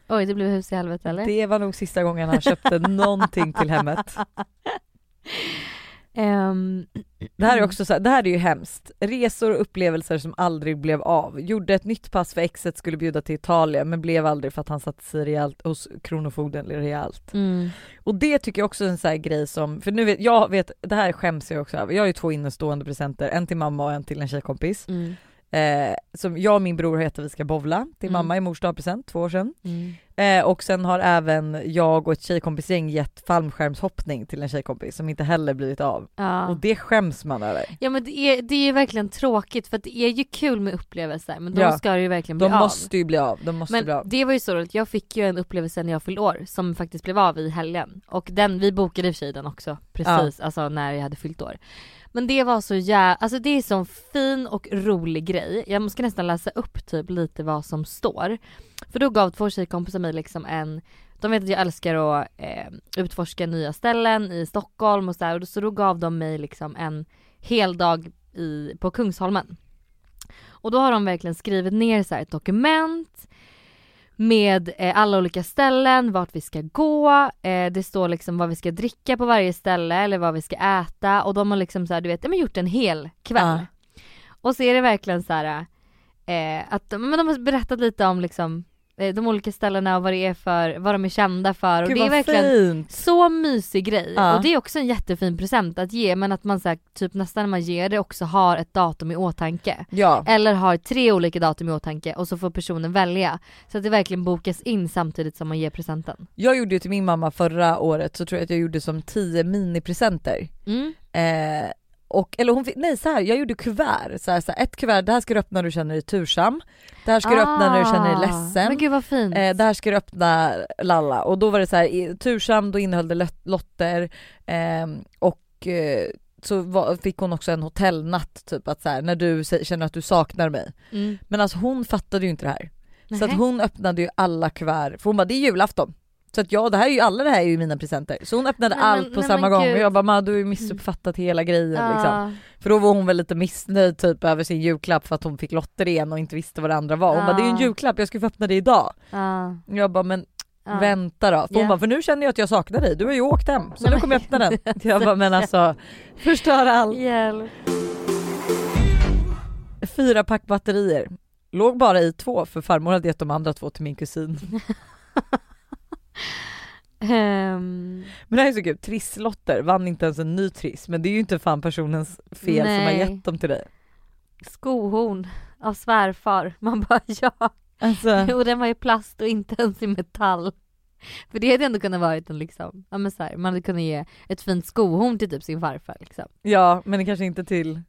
Oj det blev hus i helvete eller? Det var nog sista gången han köpte någonting till hemmet. Ehm, Det här är också så det här är ju hemskt. Resor och upplevelser som aldrig blev av. Gjorde ett nytt pass för exet skulle bjuda till Italien men blev aldrig för att han satte sig rejält hos Kronofogden rejält. mm. Och det tycker jag också är en sån här grej som, för nu vet jag vet, det här skäms jag också över. Jag har ju två innestående presenter, en till mamma och en till en tjejkompis. Mm. Eh, som jag och min bror har hetat vi ska bovla till Mm. mamma i mors dagpresent två år sedan. Mm. Eh, och sen har även jag och ett tjejkompisgäng gett fallskärmshoppning till en tjejkompis som inte heller blivit av. Ja. Och det skäms man över. ja men det är, det är ju verkligen tråkigt för att det är ju kul med upplevelser men då Ja. ska ju verkligen bli De av. måste ju bli av, de måste bli Men av. det var ju så roligt, jag fick ju en upplevelse när jag fyllde år som faktiskt blev av i helgen. Och den, vi bokade i och för sig den också precis, alltså när jag hade fyllt år. Men det var så jävla, alltså det är sån fin och rolig grej. Jag ska nästan läsa upp typ lite vad som står. För då gav två tjejkompisar mig liksom en, de vet att jag älskar att eh, utforska nya ställen i Stockholm och sådär. så då gav de mig liksom en hel dag i, på Kungsholmen. Och då har de verkligen skrivit ner så här ett dokument med eh, alla olika ställen, vart vi ska gå, eh, det står liksom vad vi ska dricka på varje ställe eller vad vi ska äta och de har liksom så här, du vet, de har gjort en hel kväll. Ja. Och så är det verkligen så här eh, att men de har berättat lite om liksom de olika ställena och vad det är för, vad de är kända för och Gud det är verkligen fint! så mysig grej Ja. och det är också en jättefin present att ge men att man så här, typ nästan när man ger det också har ett datum i åtanke. Ja, Eller har tre olika datum i åtanke och så får personen välja. Så att det verkligen bokas in samtidigt som man ger presenten. jag gjorde ju till min mamma förra året så tror jag att jag gjorde som 10 minipresenter. Mm. Eh, och, eller hon fick, nej så här, jag gjorde kuvert, så här, så här, ett kuvert, det här ska du öppna när du känner dig tursam, det här ska du öppna när du känner dig Ah, ledsen, Men gud vad fint. Eh, det här ska du öppna lalla och då var det så här, i- tursam då innehöll det lot- lotter ehm, och eh, så var, fick hon också en hotellnatt typ att så här, när du känner att du saknar mig. Mm. Men alltså hon fattade ju inte det här. Så att hon öppnade ju alla kuvert, för hon bara det är julafton. Så att ja det här är ju alla det här är ju mina presenter. Så hon öppnade Nej, men- allt på nej, samma gång gud. och jag bara "Ma, du har ju missuppfattat hela grejen liksom. Ja. För då var hon väl lite missnöjd typ över sin julklapp för att hon fick lotter igen och inte visste vad det andra var. Hon bara det är ju en julklapp, jag ska få öppna det idag. Ja. Jag bara men Ja. vänta då. För hon Ja. bara för nu känner jag att jag saknar dig, du har ju åkt hem så nu kommer jag öppna den. Jag bara men alltså förstör allt. Hjälp. Fyra pack batterier. Låg bara i två för farmor hade gett de andra två till min kusin. Ehm, Men det här är så kul, trisslotter vann inte ens en ny triss men det är ju inte fan personens fel som har Nej. gett dem till dig. skohorn av svärfar. Man bara ja. Alltså, Och den var i plast och inte ens i metall. För det hade ändå kunnat varit en liksom, ja men så här, man hade kunnat ge ett fint skohorn till typ sin farfar liksom. ja men kanske inte till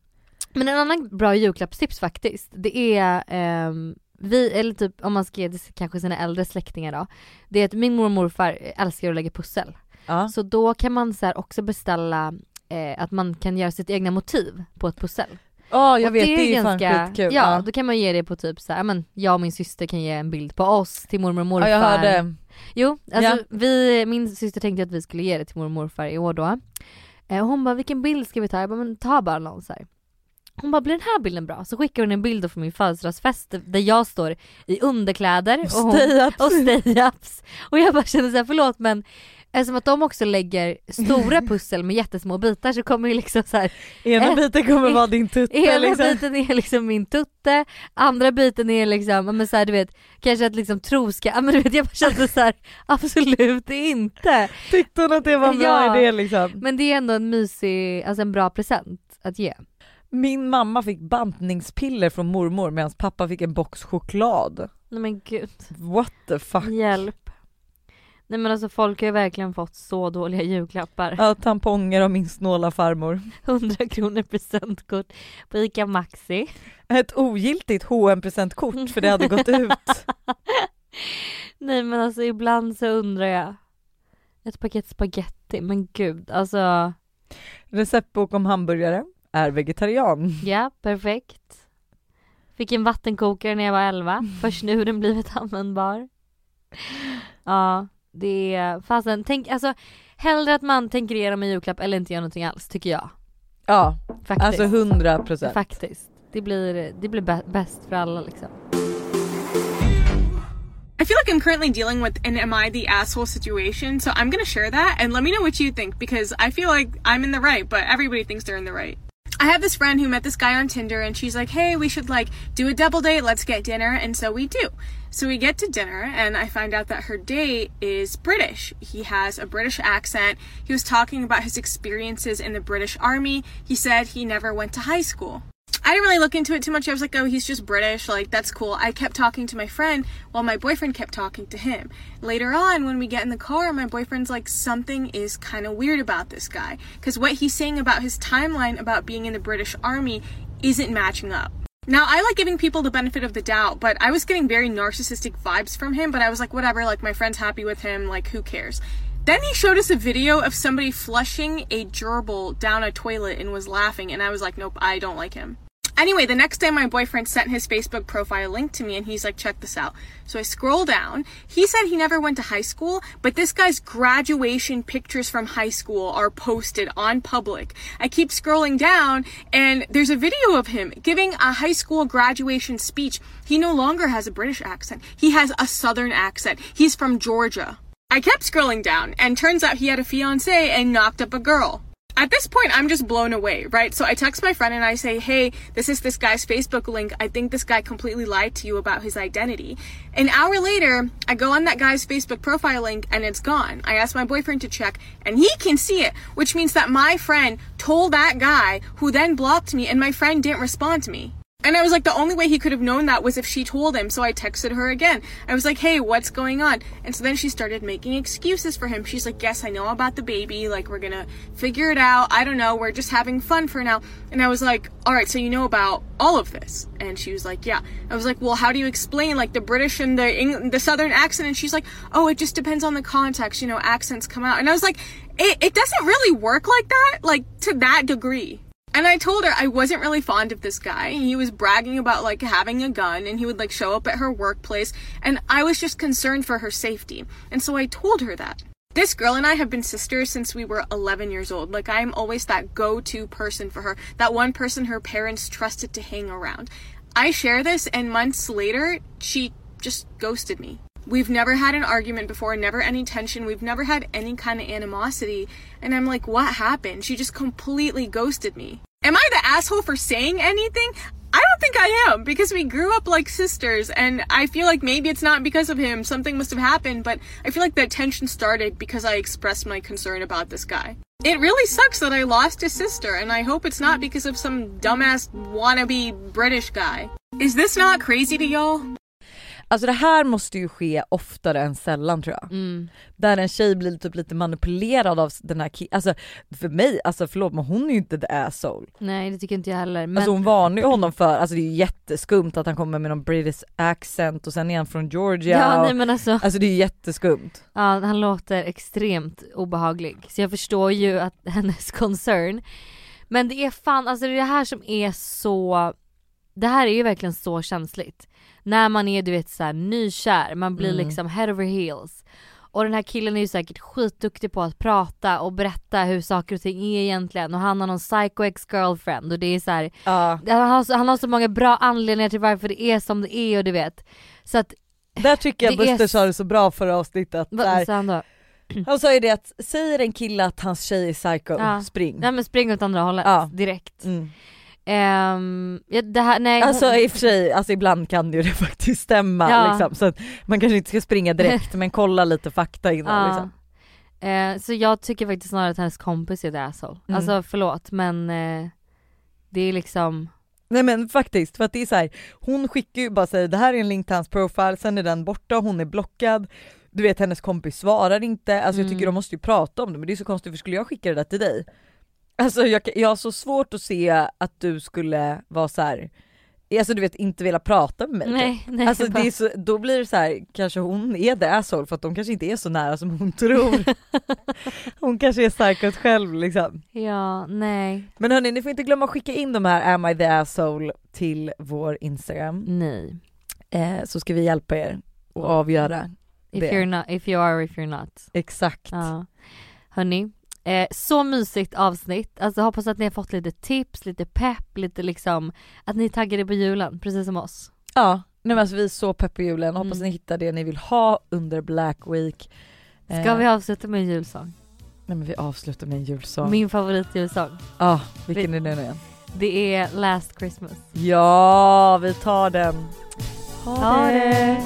Men en annan bra julklappstips faktiskt, det är ehm, vi, eller typ om man ska ge det kanske sina äldre släktingar då. Det är att min mormor och morfar älskar att lägga pussel. Ja. Så då kan man så också beställa eh, att man kan göra sitt egna motiv på ett pussel. Ja jag Och vet det är, ju fan skitkul. Ja, då kan man ge det på typ så här, ja, men jag och min syster kan ge en bild på oss till mormor och morfar. ja jag hörde. Jo, alltså Ja. vi, min syster tänkte att vi skulle ge det till mormor och morfar i år då. Eh, och hon bara, vilken bild ska vi ta? Jag bara, men ta bara någon så här. Hon bara, blir den här bilden bra? Så skickar hon en bild från min födelsedagsfest där jag står i underkläder och, hon, och stay-ups. Och jag bara känner såhär, förlåt men eftersom att de också lägger stora pussel med jättesmå bitar så kommer ju liksom så här Ena Eh, biten kommer vara din tutte Ena liksom. biten är liksom min tutte, andra biten är liksom, men så här, du vet, kanske att liksom troska, men du vet jag bara kände så här, absolut inte. Tyckte hon att det var en bra Ja. idé liksom? Men det är ändå en mysig, alltså en bra present att ge. Min mamma fick bantningspiller från mormor medan pappa fick en box choklad. Nej men gud, What the fuck? hjälp. Nej men alltså folk har ju verkligen fått så dåliga julklappar. Ja, tamponger av min snåla farmor. 100 kronor presentkort på ICA Maxi. Ett ogiltigt hm presentkort för det hade gått ut. Nej men alltså ibland så undrar jag. Ett paket spaghetti, men gud alltså. Receptbok om hamburgare. Är vegetarian. Ja, perfekt. Fick en vattenkokare när jag var 11. Först nu har den blivit användbar. Ja, det är fasen. Tänk alltså hellre att man tänker igenom en julklapp eller inte gör någonting alls tycker jag. Ja, Faktiskt. alltså 100 procent. Faktiskt. Det blir, det blir bä- bäst för alla liksom. I feel like I'm currently dealing with an am I the asshole situation, so I'm gonna share that and let me know what you think because I feel like I'm in the right, but everybody thinks they're in the right. I have this friend who met this guy on Tinder and she's like, hey, we should like do a double date, let's get dinner, and so we do. So we get to dinner and I find out that her date is British. He has a British accent. He was talking about his experiences in the British Army. He said he never went to high school. I didn't really look into it too much. I was like, oh, he's just British. Like, that's cool. I kept talking to my friend while my boyfriend kept talking to him. Later on, when we get in the car, my boyfriend's like, something is kind of weird about this guy. Because what he's saying about his timeline about being in the British Army isn't matching up. Now, I like giving people the benefit of the doubt, but I was getting very narcissistic vibes from him, but I was like, whatever, like, my friend's happy with him, like, who cares? Then he showed us a video of somebody flushing a gerbil down a toilet and was laughing, and I was like, nope, I don't like him. Anyway, the next day my boyfriend sent his Facebook profile link to me and he's like, check this out. So I scroll down. He said he never went to high school, but this guy's graduation pictures from high school are posted on public. I keep scrolling down and there's a video of him giving a high school graduation speech. He no longer has a British accent. He has a southern accent. He's from Georgia. I kept scrolling down and turns out he had a fiance and knocked up a girl. At this point, I'm just blown away, right? So I text my friend and I say, hey, this is this guy's Facebook link. I think this guy completely lied to you about his identity. An hour later, I go on that guy's Facebook profile link and it's gone. I ask my boyfriend to check and he can see it, which means that my friend told that guy who then blocked me and my friend didn't respond to me. And I was like, the only way he could have known that was if she told him. So I texted her again. I was like, hey, what's going on? And so then she started making excuses for him. She's like, yes, I know about the baby. Like, we're gonna figure it out. I don't know. We're just having fun for now. And I was like, all right, so you know about all of this? And she was like, yeah. I was like, well, how do you explain like the British and the Eng- the Southern accent? And she's like, oh, it just depends on the context. You know, accents come out. And I was like, it, it doesn't really work like that, like to that degree. And I told her I wasn't really fond of this guy. He was bragging about like having a gun and he would like show up at her workplace and I was just concerned for her safety. And so I told her that. This girl and I have been sisters since we were 11 years old. Like I'm always that go-to person for her. That one person her parents trusted to hang around. I share this and months later she just ghosted me. We've never had an argument before, never any tension. We've never had any kind of animosity. And I'm like, what happened? She just completely ghosted me. Am I the asshole for saying anything? I don't think I am because we grew up like sisters and I feel like maybe it's not because of him. Something must have happened, but I feel like the tension started because I expressed my concern about this guy. It really sucks that I lost his sister and I hope it's not because of some dumbass wannabe British guy. Is this not crazy to y'all? Alltså det här måste ju ske oftare än sällan tror jag. Mm. Där en tjej blir typ lite manipulerad av den här killen. Alltså för mig, alltså förlåt men hon är ju inte the asshole. Nej det tycker inte jag heller. Men Alltså hon varnar ju honom för, alltså det är ju jätteskumt att han kommer med någon British accent och sen är han från Georgia. ja, och, nej, men alltså, Alltså det är ju jätteskumt. ja, han låter extremt obehaglig. Så jag förstår ju att hennes concern. Men det är fan, alltså det är det här som är så, det här är ju verkligen så känsligt. När man är du vet såhär nykär, man blir Mm. liksom head over heels. Och den här killen är ju säkert skitduktig på att prata och berätta hur saker och ting är egentligen och han har någon psycho ex-girlfriend och det är så här, Ja. han, har så, han har så många bra anledningar till varför det är som det är och du vet. Så att, Där tycker jag är Buster s- sa det så bra förra avsnittet. vad sa han då? han sa ju det att säger en kille att hans tjej är psycho, Ja. spring. Nej men spring åt andra hållet Ja. direkt. Mm. Ehm, ja, det här, nej, Alltså i och för sig, alltså ibland kan ju det faktiskt stämma Ja. liksom. Så man kanske inte ska springa direkt men kolla lite fakta innan ja. liksom. Eh, så jag tycker faktiskt snarare att hennes kompis är the asshole. Mm. Alltså förlåt men eh, det är liksom, Nej men faktiskt, för att det är så här, hon skickar ju bara säger det här är en link till hans profile, sen är den borta, hon är blockad. Du vet hennes kompis svarar inte, alltså jag tycker Mm. de måste ju prata om det men det är så konstigt för skulle jag skicka det där till dig? Alltså jag, jag har så svårt att se att du skulle vara så här. alltså du vet inte vilja prata med mig. typ. nej nej. Alltså bara- så, då blir det så här, kanske hon är the asshole för att de kanske inte är så nära som hon tror. hon kanske är psykot själv liksom. Ja, nej, Men hörni, ni får inte glömma att skicka in de här am I the asshole till vår Instagram. nej. Eh, så ska vi hjälpa er att avgöra If det. you're not, if you are if you're not. exakt. Ja. Hörni, eh, så mysigt avsnitt. Alltså hoppas att ni har fått lite tips, lite pepp, lite liksom att ni är taggade på julen precis som oss. Ja, nej, men alltså, vi är så pepp på julen, hoppas Mm. ni hittar det ni vill ha under Black Week. Ska Eh, vi avsluta med en julsång? Nej men vi avslutar med en julsång. Min favoritjulsång. Ja, vilken är det nu igen? Det är Last Christmas. Ja, vi tar den. Ha det!